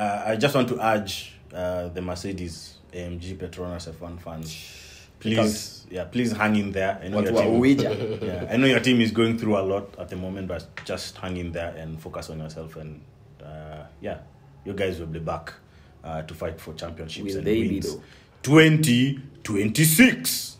uh, I just want to urge uh, the Mercedes AMG Petronas F1 fans. Please, yeah, please hang in there. I know, Watu your team, yeah, I know your team is going through a lot at the moment, but just hang in there and focus on yourself. And uh, yeah, you guys will be back uh, to fight for championships Will and be wins. though? 2026.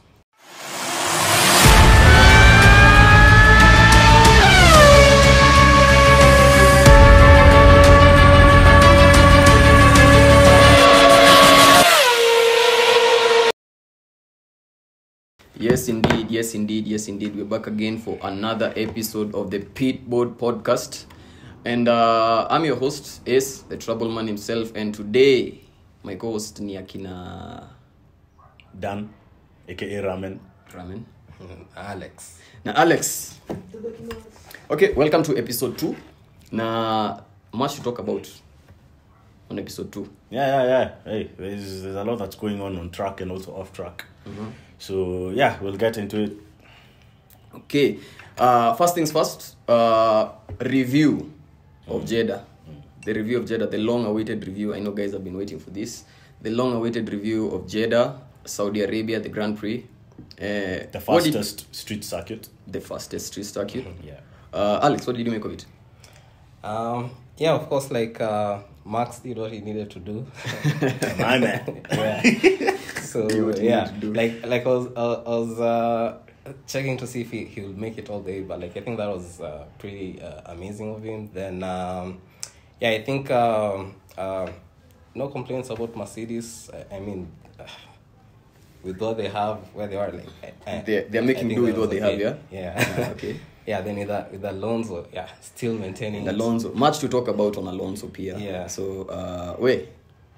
Yes, indeed. Yes, indeed. Yes, indeed. We're back again for another episode of the Pitboard Podcast. And uh, I'm your host, Ace, the trouble man himself. And today, my co host ni Akina Dan, aka Ramen. Ramen. Alex. Na Alex. Okay, welcome to episode 2. Na much to talk about on episode 2. Yeah, yeah, yeah. Hey, there's, there's a lot that's going on on track and also off track. So yeah, we'll get into it. Okay. Uh, first things first. Uh, review of Jeddah. The review of Jeddah, the long-awaited review. I know guys have been waiting for this. The long-awaited review of Jeddah, Saudi Arabia, the Grand Prix. Uh, The what did- fastest street circuit. the fastest street circuit. Yeah. Uh, Alex, what did you make of it? Um, yeah, of course, like uh, Max did what he needed to do. My man. yeah. So yeah, like like I was I, I was uh, checking to see if he he would make it all day, but like I think that was uh, pretty uh, amazing of him. Then um, yeah, I think um, uh, no complaints about Mercedes. I, I mean. with what they have, where they are, like I- I- They're- they're making do with what they have, yeah? Yeah. Ah, okay. yeah. Then with with Alonso, yeah, still maintaining. Alonso. Much to talk about on Alonso Pia. Yeah. So, uh, we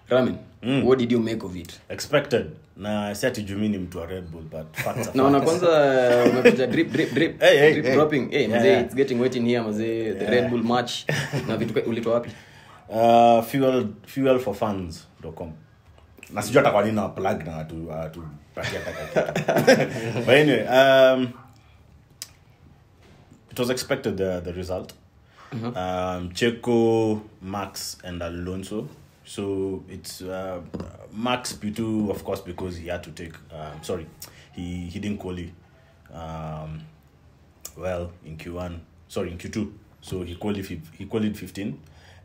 ramen mm. what did you make of it? Expected. Na si ati mtu wa Red Bull, but naona kwanza umekuja drip drip drip Hey, hey, drip hey. dropping hey, Yeah, mzee yeah. it's getting wet in here mzee yeah. the red bull match na vitu ulitoa wapi Uh, fuel, fuel for funds com Na sijui hata kwa nini na plug na watu watu patia taka kitu. But anyway, um, it was expected the the result. Um, Checo, Max, and Alonso. So it's uh, Max P2, of course, because he had to take. Um, sorry, he he didn't qualify. Um, well in Q1, sorry in Q2. So he qualified he qualified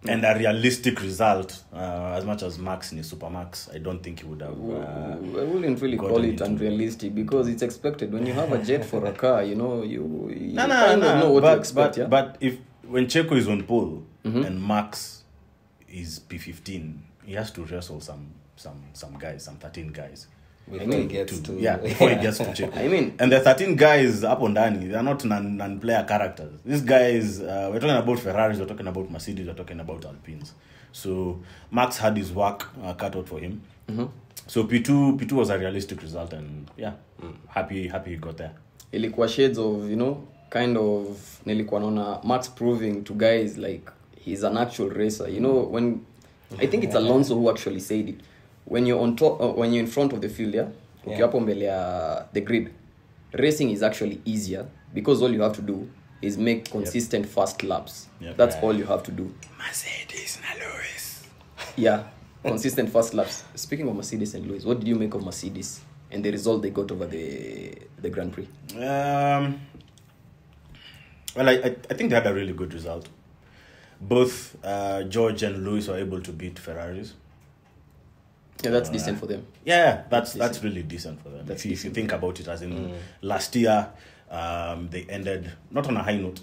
15. And a realistic result, uh, as much as Max in supermax I don't think he would have. Uh, I wouldn't really call it unrealistic because it's expected when you have a jet for a car you know you, you no, no, kind of know what But, to expect but, yeah Mm-hmm. but if when Checo is on pole and Max is P15, he has to wrestle some some some guys, some 13 guys. Before I mean, he gets to, to yeah, before he gets to Checo. I mean- and the 13 guys up ndani not non, non-player characters. These guys, uh, we're talking about Ferraris, we're talking about Mercedes, we're talking about Alpines. So Max had his work uh, cut out for him. Mm-hmm. So P2, P2 was a realistic result, and yeah, happy, happy he got there. ilikuwa shades of you know kind of nilikuwa naona max proving to guys like he's an actual racer you know when i think it's alonso who actually said it when you're on top uh, when you're in front of the field yeah ukiwa Yeah. hapo mbele ya the grid racing is actually easier because all you have to do is make consistent fast laps Yep. that's all you have to do Mercedes na Lewis. yeah consistent fast laps speaking of mercedes and lewis what did you make of mercedes and the result they got over the the grand prix Um, well, I, I, I think they had a really good result. Both uh, George and Lewis were able to beat Ferraris. Yeah that's decent for them. Yeah, that's that's really decent for them. That's if, you, if you think about it, as in last year, um, they ended not on a high note,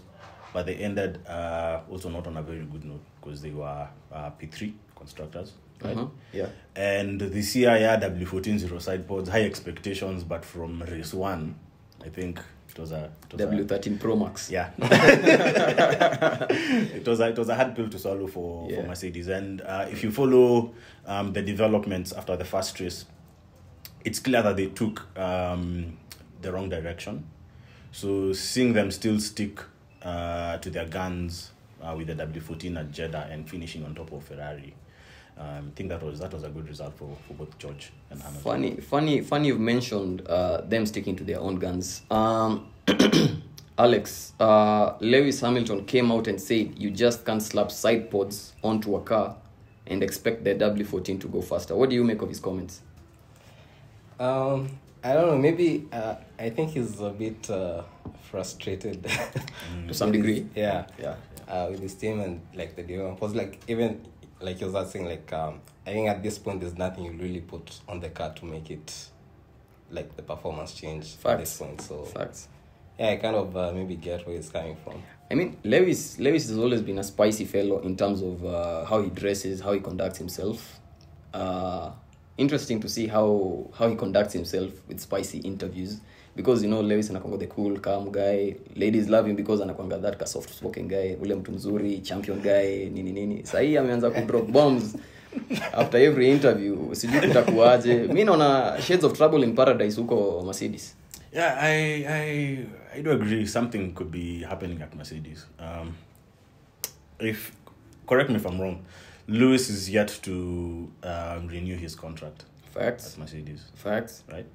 but they ended uh, also not on a very good note because they were uh, P3 constructors, right? Mhm, yeah. And this year, yeah, W14 zero side pods, high expectations, but from race one, I think it was a it was a- W13 Pro Max. yeah. it was a, it was a hard pill to swallow for, Yeah. for Mercedes. And uh, if you follow um, the developments after the first race, it's clear that they took um, the wrong direction. So seeing them still stick uh, to their guns uh, with the W14 at Jeddah and finishing on top of Ferrari, um, I think that was that was a good result for, for both George and Hamilton. Funny, funny, funny. You've mentioned uh, them sticking to their own guns. Um, Alex, uh, Lewis Hamilton came out and said, "You just can't slap side pods onto a car and expect the W14 to go faster. What do you make of his comments? Um, I don't know. Maybe uh, I think he's a bit uh, frustrated To some degree. his- yeah, Yeah. Uh, with his team and like the development. Because like even like he was saying, like um, I think at this point there's nothing you really put on the car to make it like the performance change at this Facts. point. So Facts. yeah, I kind of uh, maybe get where he's coming from. I mean, Lewis Lewis has always been a spicy fellow in terms of uh, how he dresses, how he conducts himself. Uh, interesting to see how how he conducts himself with spicy interviews because you know Lewis anakwanga the cool calm guy. Ladies love him because anakwanga that ka soft spoken guy, ule mtu mzuri, champion guy, nini nini. sahii ameanza kudrop bombs after every interview. Sijui kutakuaje. mi naona shades of trouble in paradise huko Mercedes. Yeah, I, I I do agree. Something could be happening at Mercedes. Um, if correct me if I'm wrong, Lewis is yet to um, renew his contract Facts. at Mercedes, Facts. right?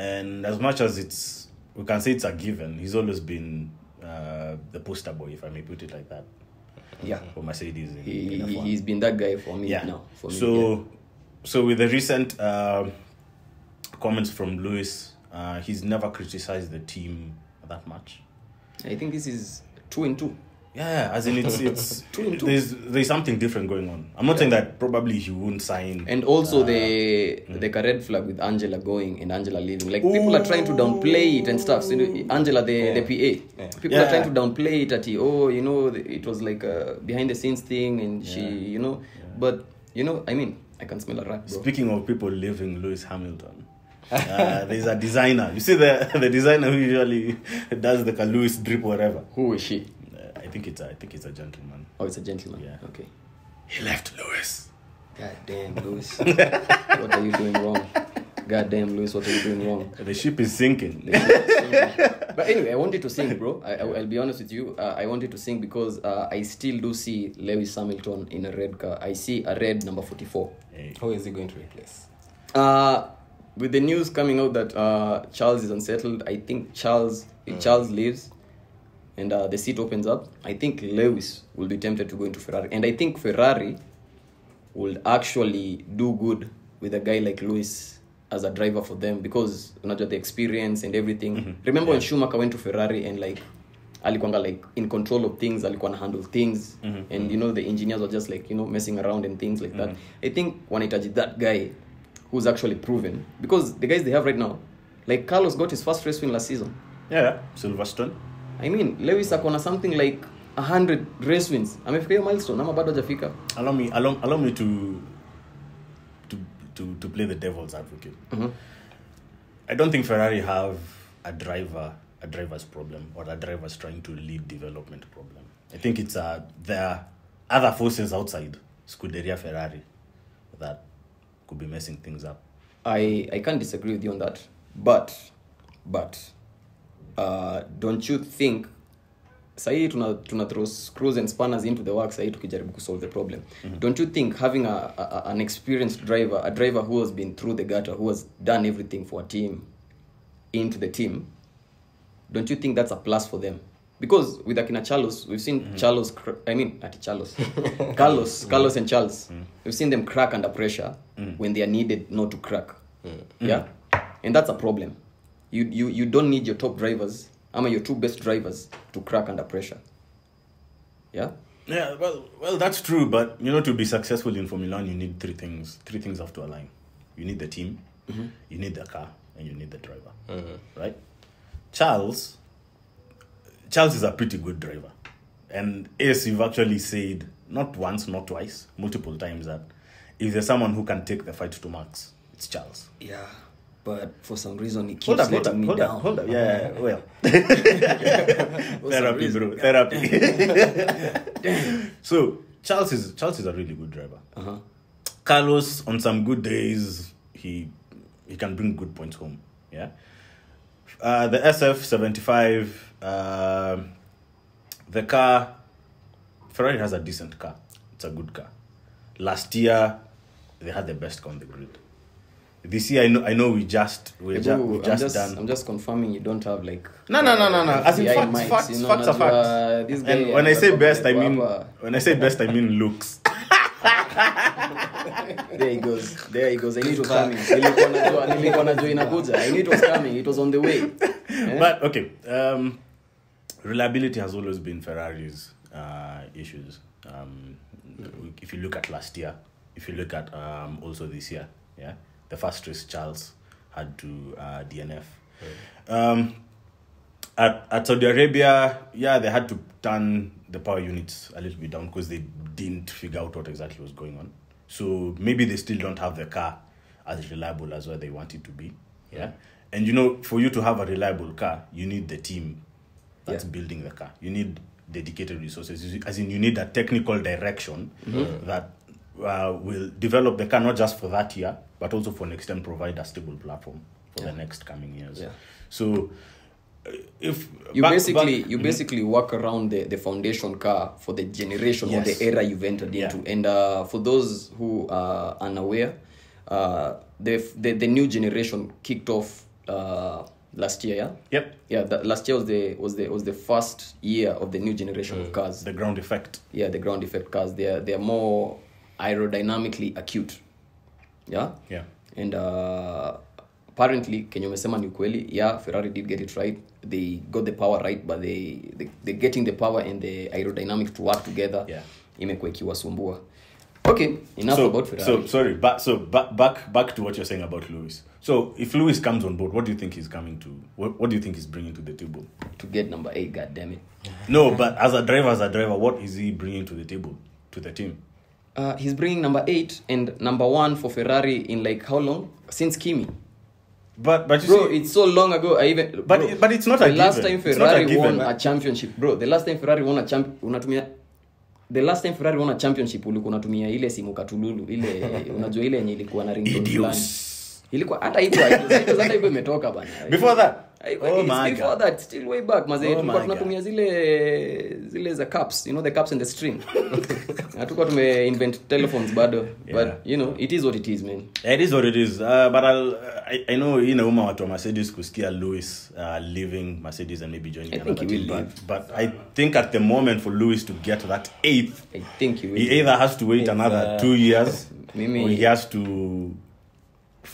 And as much as it's we can say it's a given, he's always been uh, the poster boy, if I may put it like that, Yeah. for Mercedes. In, He, in he, F1. he's been that guy for me yeah. now. For me, so, yeah. so with the recent um comments from Lewis, uh, he's never criticized the team that much. I think this is two and two. Yeah, yeah, as in it's it's Two two. there's there's something different going on. I'm not saying that probably he won't sign. And also uh, the the red flag with Angela going and Angela leaving. Like people are trying to downplay it and stuff. So, you know, Angela, the, the PA, people are trying to downplay it at oh, you know, it was like a behind the scenes thing, and she, you know, but you know, I mean, I can smell a rat, bro. Speaking of people leaving Lewis Hamilton, uh, there's a designer. You see the the designer who usually does the Lewis drip whatever. Who is she? I think it's a, I think it's a gentleman. Oh, it's a gentleman. Yeah. Okay. He left Lewis. God damn, Lewis. what are you doing wrong? God damn, Lewis, what are you doing wrong? The ship is sinking. but anyway, I wanted to sing, bro. I, I, I'll be honest with you. Uh, I wanted to sing because uh, I still do see Lewis Hamilton in a red car. I see a red number 44. Hey. Who is he going to replace? Uh, with the news coming out that uh, Charles is unsettled, I think Charles, if Charles leaves and uh, the seat opens up, I think Lewis will be tempted to go into Ferrari. And I think Ferrari will actually do good with a guy like Lewis as a driver for them because know the experience and everything. Mm-hmm. Remember when Schumacher went to Ferrari and like alikuanga like in control of things, alikuwa na handle things mm-hmm. and you know the engineers were just like you know messing around and things like that. Mm-hmm. I think wanahitaji that guy who's actually proven because the guys they have right now, like Carlos got his first race win last season. Yeah, Silverstone. I mean Lewis akona something like 100 race wins. Amefika hiyo milestone ama bado hajafika? Allow me, allow, allow me to, to, to, to play the devil's advocate. I don't think Ferrari have a driver, a driver's problem, or a driver's trying to lead development problem. I think it's uh, there are other forces outside Scuderia Ferrari that could be messing things up. I I can't disagree with you on that, but but uh, don't you think sahii tuna, tuna throw screws and spanners into the work sahii tukijaribu kusolve the problem. Don't you think having a, a, an experienced driver a driver who has been through the gutter who has done everything for a team into the team don't you think that's a plus for them? Because with akina Charlos we've seen Charlos cr- I mean at Charlos Carlos Carlos and Charles we've seen them crack under pressure when they are needed not to crack. Yeah? And that's a problem you you you don't need your top drivers I mean your two best drivers to crack under pressure yeah Yeah, well, well, that's true. But you know, to be successful in Formula One, you need three things. Three things have to align. You need the team, mm-hmm. you need the car, and you need the driver. Mm-hmm. Right? Charles, Charles is a pretty good driver, and as you've actually said, not once, not twice, multiple times that if there's someone who can take the fight to Max, it's Charles. yeah but for some reason he keeps Hold up, hold letting up, me hold down up, hold up. Yeah, well, therapy, reason. bro, therapy. so Charles is Charles is a really good driver. uh-huh Carlos, on some good days, he he can bring good points home. Yeah. Uh, the SF seventy five, um the car. Ferrari has a decent car. It's a good car. Last year, they had the best car on the grid. This year, I know. I know. We just we just, we I'm just just, done. I'm just confirming you don't have like No, no, no, no, no. As in facts, mics, facts, you know, facts are facts. this guy And when I say best, I mean mean when I say best, I mean looks. there he goes there he goes i knew it was coming nilikuwa najua nilikuwa najua inakuja i knew it was coming it was on the way But okay, um, reliability has always been Ferrari's uh, issues. Um, if you look at last year, if you look at um, also this year, yeah, the first race Charles had to uh, DNF. Um, at, at Saudi Arabia, yeah, they had to turn the power units a little bit down because they didn't figure out what exactly was going on. So maybe they still don't have the car as reliable as what they want it to be. Yeah. And you know, for you to have a reliable car, you need the team that's Yeah. building the car. You need dedicated resources. As in, you need a technical direction that uh, will develop the car not just for that year, but also for next and provide a stable platform for the next coming years. Yeah. So, uh, if you back- basically back- you basically work around the, the foundation car for the generation or the era you've entered Yeah. into and uh, for those who are unaware uh, the, the the new generation kicked off uh, last year yeah Yep. yeah that last year was the was the was the first year of the new generation of cars the ground effect. yeah the ground effect cars they are they are more aerodynamically acute yeah Yeah. and uh, apparently kenye umesema ni ukweli yeah ferrari did get it right they got the power right but they, they they're getting the power and the aerodynamic to work together Yeah. imekuwa ikiwasumbua okay enough so, about ferrari so sorry, back so back back back to what you're saying about Lewis. So if Lewis comes on board, what do you think he's coming to? What, what do you think he's bringing to the table? to get number eight god damn it No, but as a driver, as a driver, what is he bringing to the table to the team? Uh, he's bringing number eight and number one for ferrari in like how long? Since kimi. But but you bro see, it's so long ago i even But bro, it- but it's not the a last given. time Ferrari a given. won a championship bro the last time ferrari won a champ unatumia the last time ferrari won a championship ulikuwa unatumia ile simu katululu ile unajua ile yenye ilikuwa na ringtone ilikuwa hata hivyo hata hivyo imetoka bana. Before that, oh my god, that still way back. Mazee Oh tulikuwa tunatumia zile zile za cups you know the cups and the string hatukuwa tume invent telephones bado. Yeah. but you know it is what it is man. It is what it is. Uh, but I'll, I, I know you know uma watu wa Mercedes kusikia Lewis uh, leaving Mercedes and maybe joining I think another team. But, but I think at the moment for Lewis to get that eighth, i think he, will he either has to wait It's, another uh, two years Mimi- or he has to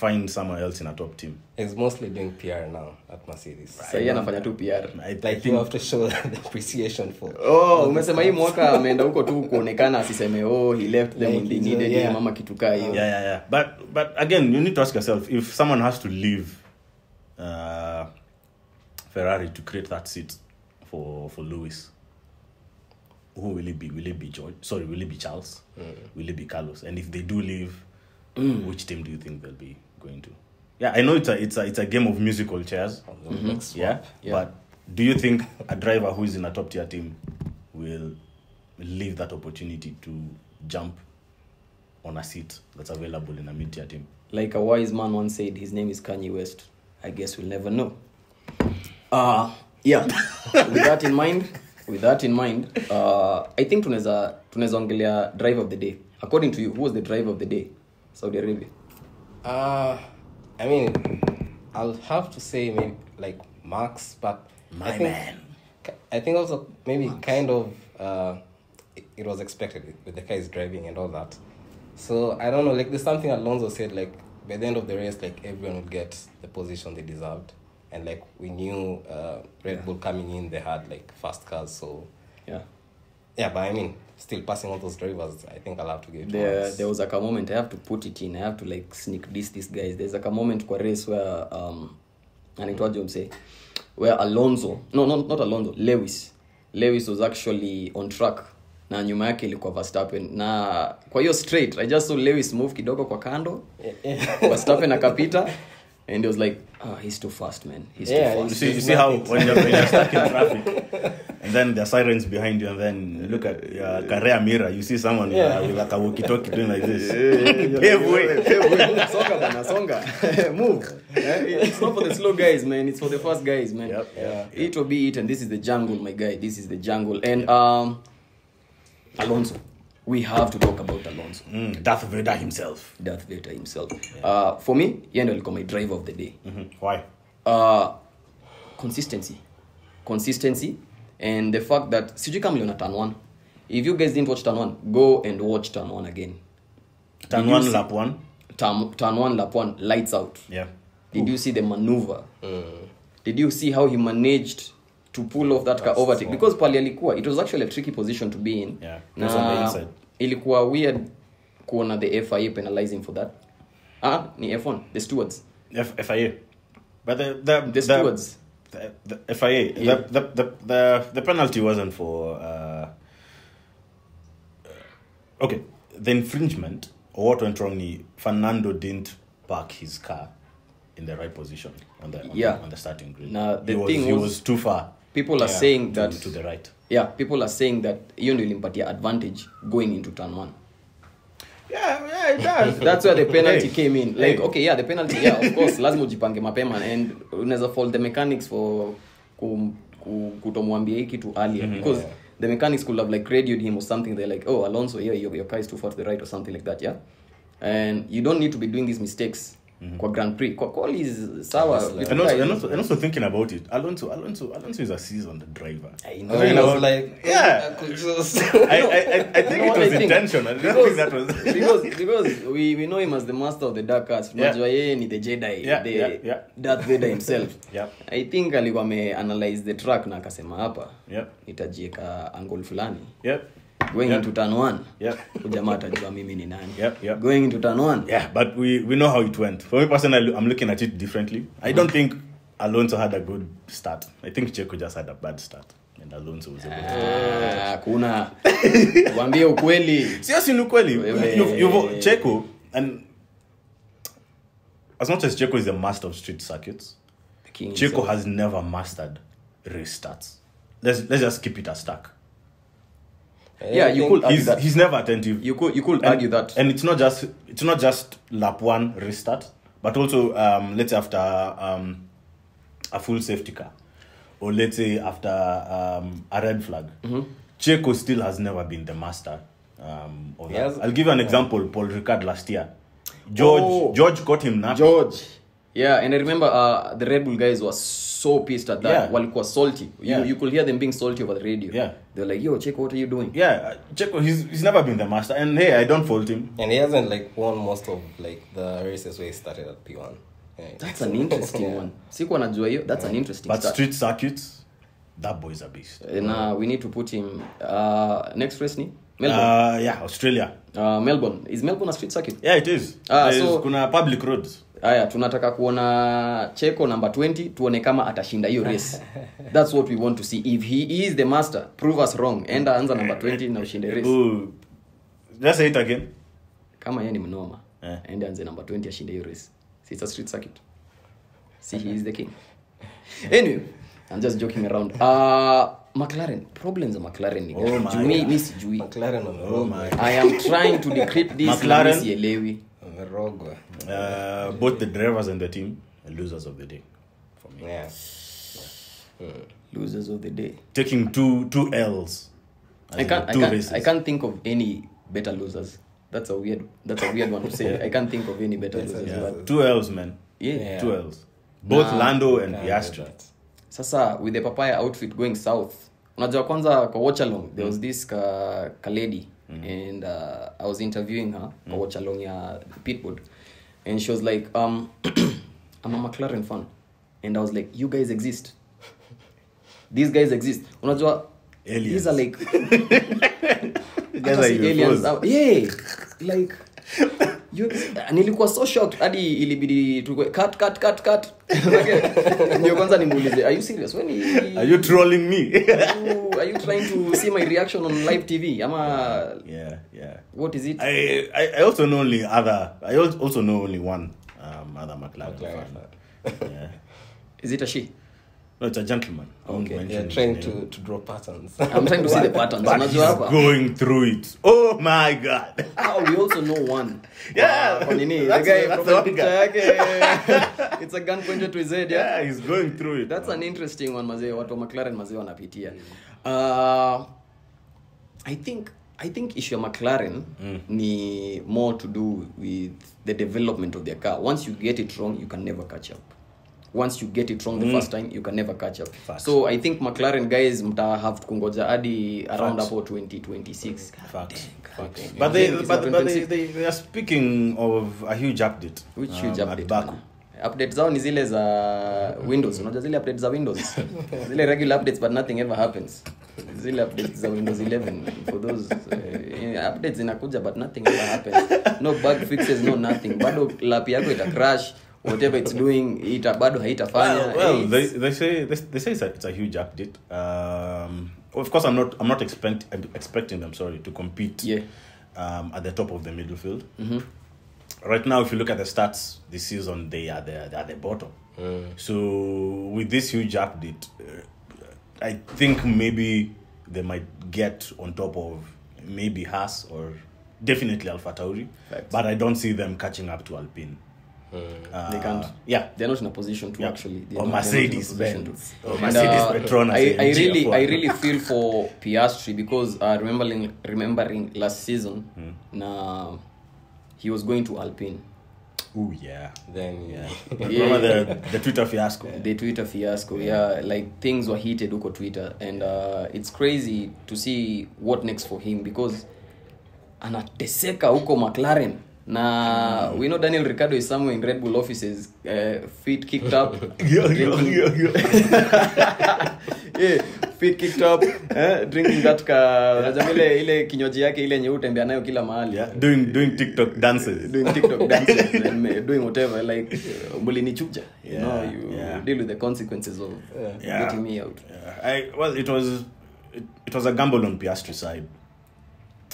find someone else in a top team. He's mostly doing PR now at Mercedes. sahii anafanya tu pr I, I Like you have to show the appreciation for. oh umesema hii mwaka ameenda huko tu kuonekana asiseme oh he left them Like when they needed yeah. him ama kitu kaa hiyo yeah, yeah, yeah. But but again, you need to ask yourself if someone has to leave uh, Ferrari to create that seat for for Lewis, who will it be? Will it be George? Sorry, will it be Charles? Will it be Carlos? And if they do leave, which team do you think they'll be going to? Yeah, I know it's a it's a it's a game of musical chairs. Next Yeah, Yeah. but do you think a driver who is in a top tier team will leave that opportunity to jump on a seat that's available in a mid tier team? like a wise man once said his name is kanye west i guess we'll never know uh yeah with that in mind with that in mind uh i think tunaweza tunaweza ongelea drive of the day according to you who was the drive of the day saudi arabia Uh, I mean, I'll have to say maybe like Max, but My I think, man. I think also maybe kind of uh, it, it was expected with, the guys driving and all that. So I don't know. Like there's something Alonso said. Like by the end of the race, like everyone would get the position they deserved, and like we knew uh, Red Bull coming in, they had like fast cars. So yeah yeah, but I mean, still passing all those drivers, I think I'll have to give there, there was like a moment i have to put it in i have to like sneak this these guys. There's like a moment kwa race where um anaitwaje mse where alonso no, no not alonso lewis. Lewis was actually on track. Na nyuma yake ilikuwa verstappen. Na kwa hiyo straight i just saw lewis move kidogo kwa kando. Verstappen akapita. And it was like oh, he's too fast man. He's Yeah, too You fast. see, you see how when you're, when you're stuck in traffic, and then there are sirens behind you, and then you look at your career mirror, you see someone with, Yeah. uh, with like a walkie-talkie doing like this. Pave way. songa bana songa. Move. It's not for the slow guys man. It's for the fast guys man. Yep, yeah, it will be it and this is the jungle my guy. This is the jungle. And um alonso we have to talk about alonso Mm, Darth Vader himself. darth vader himself uh, for me yeye ndo alikuwa my driver of the day Mhm. Why? uh, consistency consistency and the fact that sijui kama liona turn one if you guys didn't watch turn one go and watch turn one again Turn Did you one, lap one. turn, turn one lap one lights out Yeah. did you see the maneuver Mm. did you see how he managed to pull off that car overtake because pali alikuwa it was actually a tricky position to be in. Yeah, it was the na ilikuwa weird kuona the fia penalizing for that. Ah ni f1 the stewards. F- FIA. But the the the stewards. The, the FIA Yeah. the, the, the the the penalty wasn't for uh, okay the infringement or what went wrong ni Fernando didn't park his car in the right position on the on, Yeah. the, on the starting grid. Now, the he was, thing he was- was too far people are Yeah, saying that to the right. Yeah people are saying that hiyo ndio ilimpatia advantage going into turn one. Yeah yeah it does. That's where the penalty Hey. came in. Like Hey. okay yeah the penalty yeah of course lazima ujipange mapema and unaweza fault the mechanics for ku- kutomwambia hii kitu earlier because the mechanics could have like radioed him or something. They're like oh alonso yeah your, your car is too far to the right or something like that yeah? And you don't need to be doing these mistakes kwa grand prix kwa quali is sawa Yes, and also, and, also, and also thinking about it Alonso Alonso Alonso is a seasoned driver I I know. I was like, Yeah. I just. I, I, I, I think You it was I think? I don't think that was. because because we, we know him as the master of the dark arts Yeah. unajua yeye ni the jedi Yeah, the yeah, yeah. darth vader himself Yeah. i think alikuwa ameanalyze the track na akasema hapa Yep. nitajieka angle fulani Yep. Going Yep. into turn one Yep. ujamaa atajua mimi ni nani Yep, yep. going into turn one Yeah, but we, we know how it went. For me personally, I'm looking at it differently. I don't think Alonso had a good start. I think Checo just had a bad start. And Alonso was able to. Ah, kuna wambie ukweli look well. Wewe- You've, you've, Checo, and as much as Checo is a master of street circuits, king Checo himself. has never mastered restarts. Let's, let's just keep it a stack. Yeah, you could argue He's, that. he's never attentive. you could you could and, argue that and it's not just it's not just lap one restart but also um let's say after um a full safety car or let's say after um a red flag Mm-hmm. Checo still has never been the master um of that. Yes. I'll give you an example Paul Ricard last year George Oh. George got him napping. george yeah and i remember uh, the red bull guys were so pissed at that Yeah. walikuwa salty Yeah. you, you could hear them being salty over the radio Yeah. they're like yo check what are you doing yeah check he's he's never been the master and hey I don't fault him And he hasn't like won most of like the races where he started at P1. Yeah. that's an interesting Yeah. one sikuwa najua hiyo that's yeah. an interesting but start. street circuits that boy's a beast and uh, we need to put him uh, next race ni melbourne uh yeah Australia uh, melbourne is melbourne a street circuit yeah it is uh, There's- so- kuna public roads haya tunataka kuona cheko namba 20 tuone kama atashinda hiyo race. That's what we want to see. If he is the master prove us wrong. Enda anza namba 20 na ushinde race. Just say it again. kama yeye ni mnoma yeah. ende anze namba 20 ashinde hiyo race. It's a street circuit. See he is the king. Anyway i'm just joking around. Uh mclaren. Problems za mclaren ni? Oh mi- sijui. McLaren Oh my. i am trying to decrypt this sielewi Wamerogwa. Uh, both the drivers and the team are losers of the day for me. Yeah. losers of the day Taking two two L's. I can't, can't, I can't, races. I can't think of any better losers. That's a weird, that's a weird one to say. I can't think of any better Yes, losers. Yeah, But two L's, man. yeah. Yeah. Two L's. Both Nah. Lando and Piastri. Sasa with the papaya outfit going south, unajua kwanza kwa watch along there was this ka, ka lady and uh, I was interviewing her kwa watch along ya Pitbull. And she was like um I'm a McLaren fan. And I was like you guys exist. These guys exist. Unajua Aliens. these are like guys are aliens yeah. Like nilikuwa so shocked hadi ilibidi cut cut cut cut ndio kwanza nimuulize are you serious when Are you trolling me? you, are you trying to see my reaction on live tv ama yeah, yeah. what is it I, I I also know only other. I also know only one um, other McLaren, McLaren yeah. is it a she No, it's a gentleman. I won't Okay. mention They're trying to, to draw patterns. i'm trying to see the patterns But he's going through it. Oh my god. oh, we also know one. Yeah, Ah, kwa nini? The guy that's the one picture yake. It's a gun pointed to his head, yeah. Yeah, he's going through it. That's an interesting one mazee watu wa McLaren mazee wanapitia. Uh, I think I think issue ya McLaren ni more to do with the development of their car. Once you get it wrong, you can never catch up. Once you get it wrong the first time you can never catch up. Fact. so i think mclaren guys mta have kungoja hadi around hapo 2026 Facts. Facts. But they, but, but they, they, they are speaking of a huge update. which um, huge at update? Baku. update zao ni zile za windows. Unajua zile update za windows? Zile regular updates but nothing ever happens. Zile updates za windows 11 for those uh, updates zinakuja but nothing ever happens. No bug fixes no nothing. Bado lap yako ita crash whatever it's doing ita bado haitafanya Well, they, they say they, they say it's a, it's a huge update. Um, of course, I'm not I'm not expect, expecting them sorry to compete. Yeah. Um, at the top of the middle field. Right now, if you look at the stats this season, they are the, they are the bottom. So with this huge update, uh, I think maybe they might get on top of maybe Haas or definitely Alpha Tauri, Facts. but I don't see them catching up to Alpine. Uh, They can't. Yeah, they're not in a position to Yeah. actually Or not- in a Mercedes Benz. Or Mercedes uh, Petronas I, I really I really feel for Piastri because uh, remembering remembering last season Hmm. na he was going to Alpine oh yeah, Then yeah. Yeah. Remember the the Twitter fiasco? the Twitter fiasco yeah like things were heated huko Twitter and uh, it's crazy to see what next for him because anateseka huko McLaren na we know Daniel ricardo is somewhere in Red Bull offices uh, feet kicked up yo. yeah, feet kicked up eh, drinking that ka unajua ile ile kinywaji yake ile yenye utembea nayo kila mahali Yeah, doing doing TikTok dances. doing tiktok dances and doing whatever like mulinichuja you know you yeah. deal with the consequences of Yeah. getting me out Yeah, I well, it was it, it was a gamble on piastri side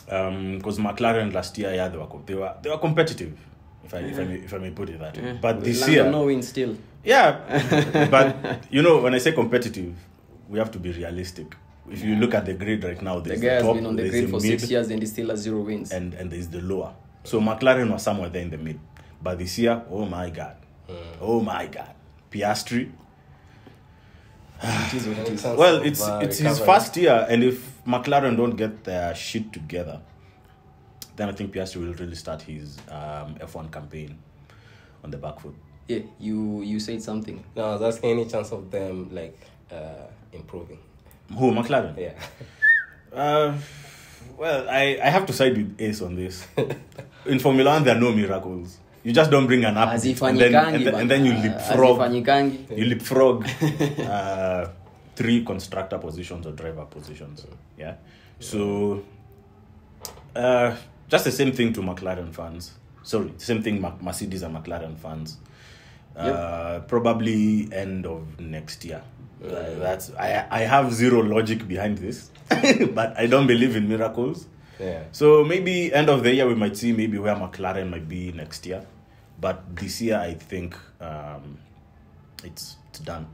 Um, because McLaren last year, yeah, they were they were they were competitive, if I if I may, if I may put it that way. But this Lando year, no win still yeah, but you know when I say competitive, we have to be realistic. If you look at the grid right now, the there's guy the has been on the grid for mid, six years and he still has zero wins and and there's the lower. So McLaren was somewhere there in the mid. But this year, oh my god, hmm. oh my god, Piastri. it is what it is Well, it's it's his first year, and if McLaren don't get their shit together, then I think Piastri will really start his um, F1 campaign on the back foot. yeah you you said something No, I was asking any chance of them like uh, improving. Who McLaren? Yeah. Uh, well, I, I have to side with Ace on this. In Formula One, there are no miracles. You just don't bring an update, and then, and then, and then you bana. leapfrog. Hazifanyikangi. You leapfrog uh, three constructor positions or driver positions. Yeah. So, uh, just the same thing to McLaren fans. Sorry, same thing Mac- Mercedes and McLaren fans. Uh, Probably end of next year. Uh, that's I I have zero logic behind this, but I don't believe in miracles. Yeah. So maybe end of the year we might see maybe where McLaren might be next year, but this year I think um, it's it's done.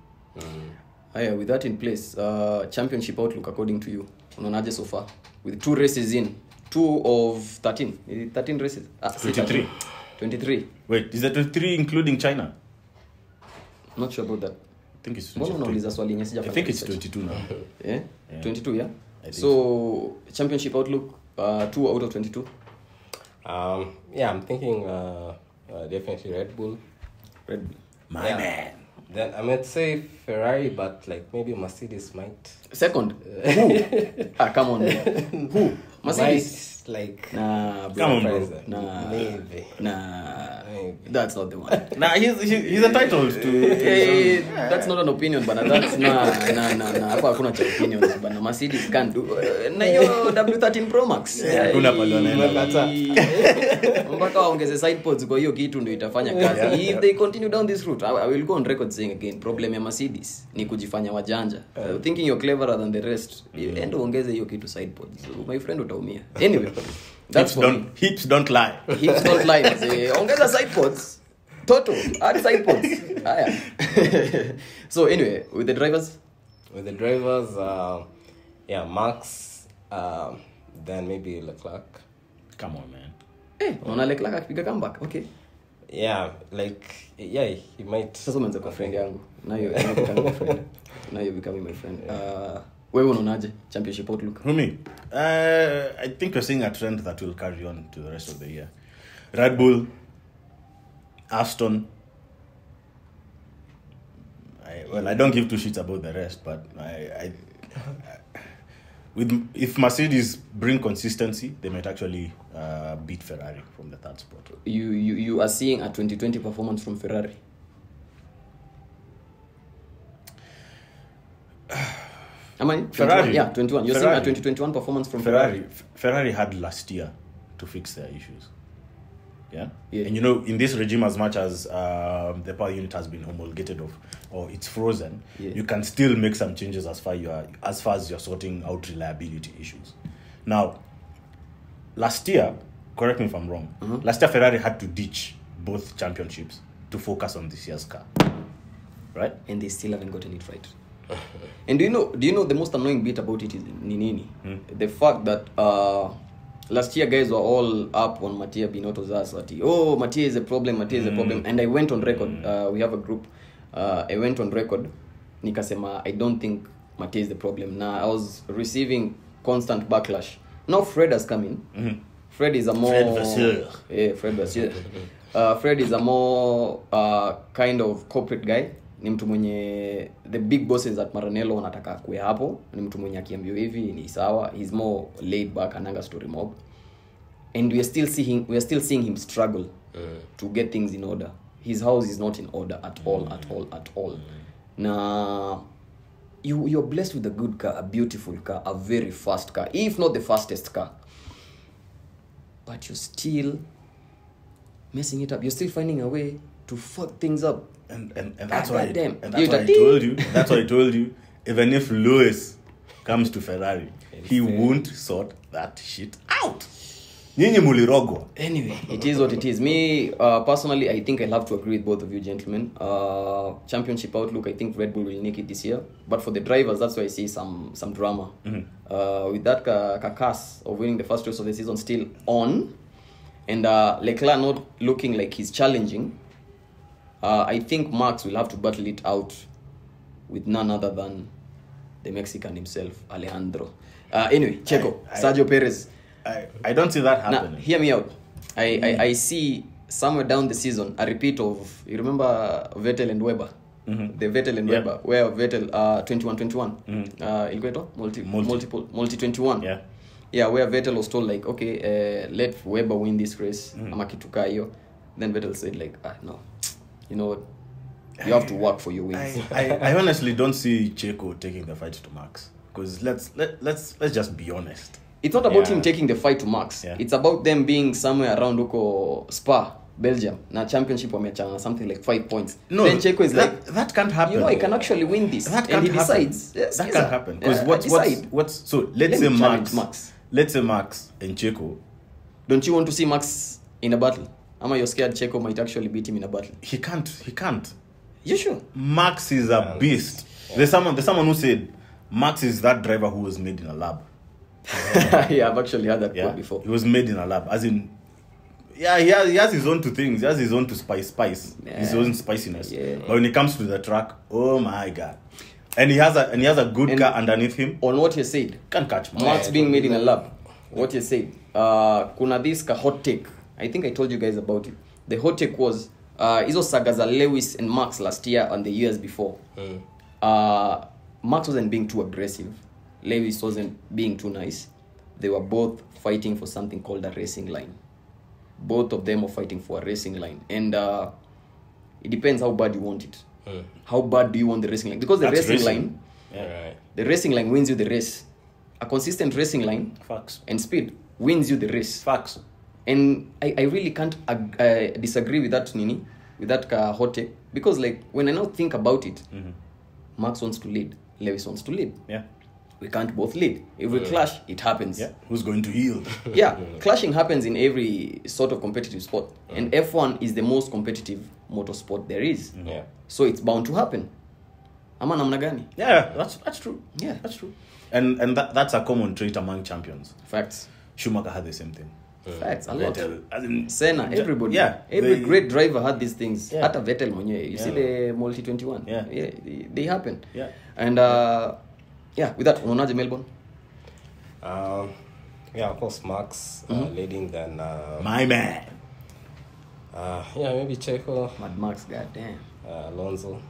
Aya, with that in place, uh, championship outlook according to you, unaonaje so far? With two races in, two of 13 13 races ah, 23 23 wait is that 23 including china not sure about that i think it's 22 unauliza swali yenye I think it's 22 now. Yeah? Yeah. 22, yeah? So, championship outlook, uh, two out of 22. Um, yeah, I'm thinking uh, uh, definitely Red Bull. Red Bull. My Yeah. man. Then I might say Ferrari, but like maybe Mercedes might. Second. Who? ah, come on. Who? Mercedes. Might, like. Nah, bro. Bro. Nah. Maybe. Nah. Maybe. That's not the one. Nah, he's, he's, he's entitled to. to Hey, own- that's not an opinion bana that's na na na na hapa hakuna cha opinions bana Mercedes can do na hiyo W13 Pro Max hakuna pale wanaenda. mpaka waongeze side pods kwa hiyo kitu ndio itafanya kazi Yeah, if they continue down this route I, I will go on record saying again problem ya Mercedes ni kujifanya wajanja uh, thinking you're cleverer than the rest enda uongeze hiyo kitu side pods so, my friend utaumia anyway that's Hips don't, hips don't lie. hips don't lie mzee. ongeza side pods toto add side pods haya so anyway with the drivers With the drivers, uh, yeah, Max, uh, then maybe Leclerc. Come on, man. eh unaona Leclerc akipiga comeback okay Yeah, like, yeah, he might. sasa umeanza kwa friend yangu now you becoming my friend now you becoming my friend uh wewe unaonaje championship outlook Who me? Uh, I think we're seeing a trend that will carry on to the rest of the year. Red Bull, Aston, well, I don't give two shits about the rest, but I, I with if Mercedes bring consistency, they might actually uh, beat Ferrari from the third spot. You, you you are seeing a 2020 performance from Ferrari. Am I 21? Ferrari. Yeah, 21. You're Ferrari. seeing a 2021 performance from Ferrari. Ferrari, Ferrari had last year to fix their issues. Yeah? Yeah. And you know, in this regime, as much as um, the power unit has been homologated of, or it's frozen, Yeah. you can still make some changes as far you are, as far as you're sorting out reliability issues. Now, last year, correct me if I'm wrong. Mm-hmm. Last year, Ferrari had to ditch both championships to focus on this year's car, right? and they still haven't gotten it right. And do you know? Do you know the most annoying bit about it is Ninini? The fact that uh, last year guys were all up on matia binoto's ass. That oh, matia is a problem. matia is a problem. And I went on record. Uh, we have a group. Uh, I went on record. Nikasema, I don't think matia is the problem. Now I was receiving constant backlash. Now Fred has come in. Fred is a more Fred Vasseur. yeah, Fred Vasseur. Uh, Fred is a more uh, kind of corporate guy. Ni mtu mwenye the big bosses at Maranello wanataka kuwe hapo. Ni mtu mwenye akiambiwa hivi ni sawa. He's more laid back ananga story mob. And we are still seeing we are still seeing him struggle to get things in order. His house is not in order at all, at all, at all. Na you you're blessed with a good car, a beautiful car, a very fast car, if not the fastest car but you're still messing it up. You're still finding a way to fuck things up. And and, and that's why goddamn. and that's You why I did- told you. That's why I told you. Even if Lewis comes to Ferrari, he won't sort that shit out. Nyinyi mulirogwa. Anyway, it is what it is. Me uh, personally, I think I'll have to agree with both of you, gentlemen. Uh, championship outlook, I think Red Bull will nick it this year. But for the drivers, that's why I see some some drama. Uh, with that ca- carcass of winning the first race of the season still on, and uh, Leclerc not looking like he's challenging. Uh, I think Max will have to battle it out with none other than the Mexican himself, Alejandro. Uh, anyway, Checo, I- I- Sergio Perez. I, I don't see that Now, hear me out. I, I, I see somewhere down the season a repeat of you remember Vettel and Weber. The Vettel and Yeah. Weber, where Vettel uh 21 21. Uh ilikuwa multi, Multi. multiple multi 21. Yeah. Yeah, where Vettel was told like, okay, uh, let Weber win this race. Ama kitu hiyo. Then Vettel said like, ah no. You know what? You have to work for your wins. I, I, I honestly don't see Checo taking the fight to Max. Because let's let, let's let's just be honest. It's not about Yeah. him taking the fight to Max. Yeah. It's about them being somewhere around huko Spa, Belgium. Now championship wameachana na something like 5 points. No, then Checo is that, like, that can't happen. you know, I can actually win this. That can't he happen. decides. Yes, that yes, can't happen. Because Uh, what's, I what's what's so let's Let say Max, Max. Let's say Max and Checo. Don't you want to see Max in a battle? Ama you're scared Checo might actually beat him in a battle? He can't. He can't. You sure? Max is a beast. There's someone. There's someone who said Max is that driver who was made in a lab. yeah, I've actually heard that Yeah, quote before. he was made in a lab. As in, yeah, he has, he has his own two things. He has his own to spice, spice, his own spiciness. Yeah. But when it comes to the track, oh my god! And he has a and he has a good And- car underneath him. On what he said, Can't catch Max. Max Yeah, being made in a lab. What he said. Uh, kuna this ka hot take. I think I told you guys about it. The hot take was uh, hizo saga za Lewis and Max last year and the years before. Uh, Max wasn't being too aggressive. Lewis wasn't being too nice. They were both fighting for something called a racing line. Both of them were fighting for a racing line, and uh, it depends how bad you want it. How bad do you want the racing line? Because the That's racing, racing. line, Yeah. Right. the racing line wins you the race. A consistent racing line Facts. and speed wins you the race. Facts. And I, I really can't ag- uh, disagree with that Nini, with that uh, hot because like when I now think about it, Max wants to lead, Lewis wants to lead. Yeah. We can't both lead. If we clash, it happens. Yeah. Who's going to yield? yeah, clashing happens in every sort of competitive sport, and F1 is the most competitive motorsport there is. Yeah. So it's bound to happen. Ama namna gani? Yeah, that's that's true. Yeah. that's true. And and that, that's a common trait among champions. Facts. Schumacher had the same thing. Facts. A lot. Vettel, as in- Senna, everybody. Yeah, Every they- great driver had these things. Yeah. Hata Vettel mwenyewe. You see the multi 21. Yeah. Yeah, they, they happen. Yeah. And uh, yeah, with that, unaonaje Melbourne? Um, yeah, of course, Max uh, leading. Then, uh, My man. uh, yeah, maybe Checo, Mad Max, goddamn. uh, Alonso.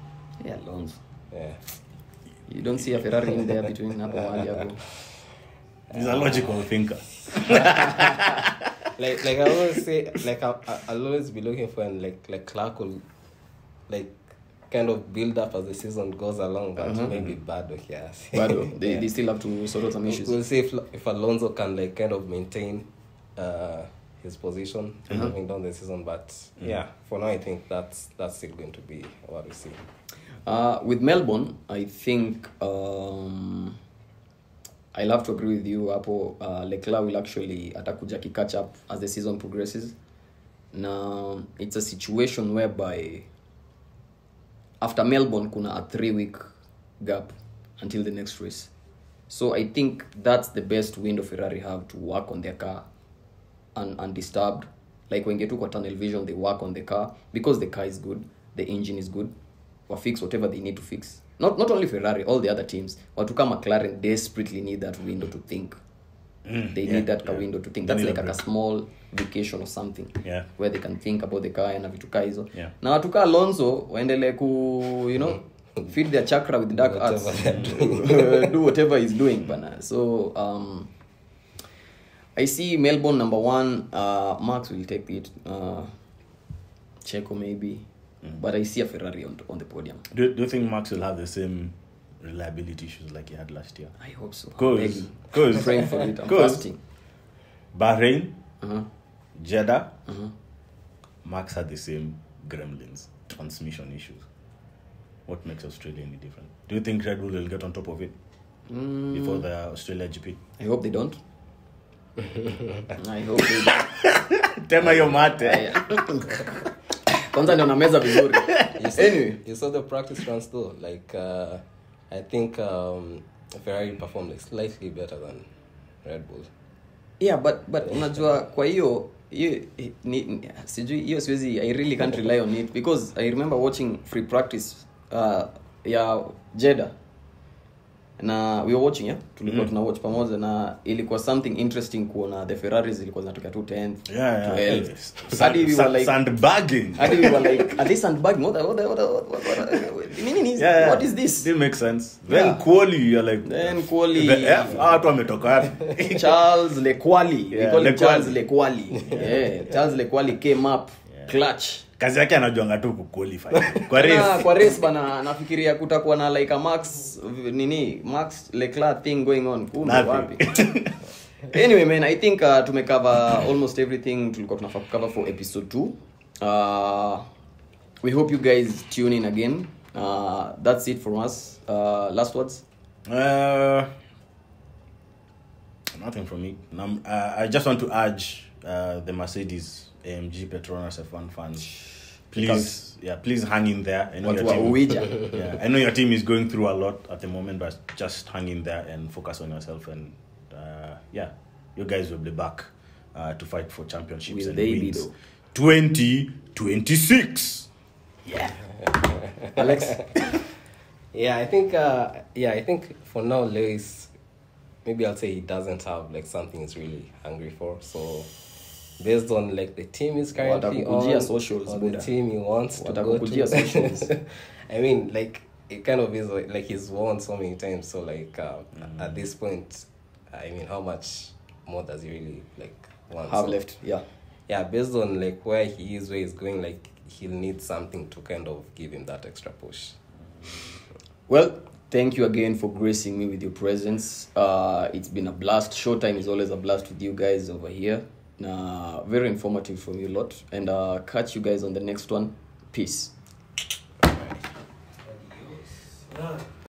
Yeah, Alonso. Yeah. You don't see a Ferrari in there between hapo mahali hapo. He's a logical thinker. like like I always say like I I- I'll always be looking for and like like Clark will like kind of build up as the season goes along, but maybe bad yes. Bado, they, they still have to sort out some issues. We'll see if if Alonso can like kind of maintain uh his position moving down the season, but yeah, for now I think that's that's still going to be what we see. Uh, with Melbourne, I think um, I'll have to agree with you hapo. Uh, Leclerc will actually atakuja ki catch up as the season progresses. na it's a situation whereby after Melbourne kuna a three week gap until the next race. So I think that's the best window Ferrari have to work on their car un- undisturbed. Like when get to tunnel vision, they work on the car because the car is good, the engine is good, or fix whatever they need to fix. Not not only Ferrari, all the other teams. Watu kama McLaren desperately need that window to think. Mm, they yeah, need that yeah. window to think. That's like a a, small vacation or something Yeah. where they can think about the car na vitu kaa hizo Yeah. na watuka Alonso waendelee ku you know feed their chakra with dark arts do whatever he's doing bana so um I see Melbourne number one. Uh, Max will take it. Uh, Checo maybe, but I see a Ferrari on, on the podium. Do, do you think Max will have the same reliability issues like he had last year? I hope so. Cause, cause, praying for it. I'm cause fasting. Bahrain, Uh-huh. Jeddah, Uh-huh. Max had the same gremlins, transmission issues. What makes Australia any different? Do you think Red Bull will get on top of it Mm, before the Australia GP? I hope they don't. I hope they don't. Tema hiyo mate. Kwanza ndio nameza vizuri. You saw, Anyway. you saw the practice runs though. Like uh, I think um, Ferrari performed like slightly better than Red Bull. yeah but but unajua kwa hiyo hiyo sijui hiyo siwezi i really can't rely on it because i remember watching free practice uh, ya jeda na we were watching yeah? tulikuwa Mm. tuna watch pamoja na ilikuwa something interesting kuona the ferraris zilikuwa zinatokea tu 10 Yeah, yeah. 12 hadi we were like Sandbagging. hadi we were like are they sandbagging what the- what what what what the- is Yeah, yeah. what is this Still makes sense. Then Yeah. Quali, you're like. Then Quali- The F, ah, watu wametoka wapi? Charles Lekwali. Yeah, we call him Charles Lekwali. yeah, Charles Lekwali came up clutch. Kazi yake anajuanga tu kuqualify kwa Na, race kwa race bana nafikiria kutakuwa na like a Max nini Max Leclerc thing going on. Kumbe wapi? anyway man, I think uh, tumecover almost everything tulikuwa tunafaa kucover for episode 2. Uh, we hope you guys tune in again. Uh, that's it from us. Uh, last words. Uh, nothing from me. Num- uh, I just want to urge uh, the Mercedes AMG Petronas F1 fans, please, yeah, please hang in there. I know, Watu your wa team, Uwija. yeah, I know your team is going through a lot at the moment, but just hang in there and focus on yourself. And uh, yeah, you guys will be back uh, to fight for championships Will and they be wins. though? 2026. Yeah. Alex. Yeah, I think uh yeah, I think for now Lewis maybe I'll say he doesn't have like something he's really hungry for. So based on like the team he's currently on, socials, or the team he wants to go to. socials. I mean like it kind of is like, like he's won so many times. So like uh, at this point, I mean how much more does he really like want? Have So, left. Yeah. yeah based on like where he is where he's going like he'll need something to kind of give him that extra push Well, thank you again for gracing me with your presence. Uh, it's been a blast. Showtime is always a blast with you guys over here. Uh, very informative from you lot. And uh, catch you guys on the next one. Peace. Alright.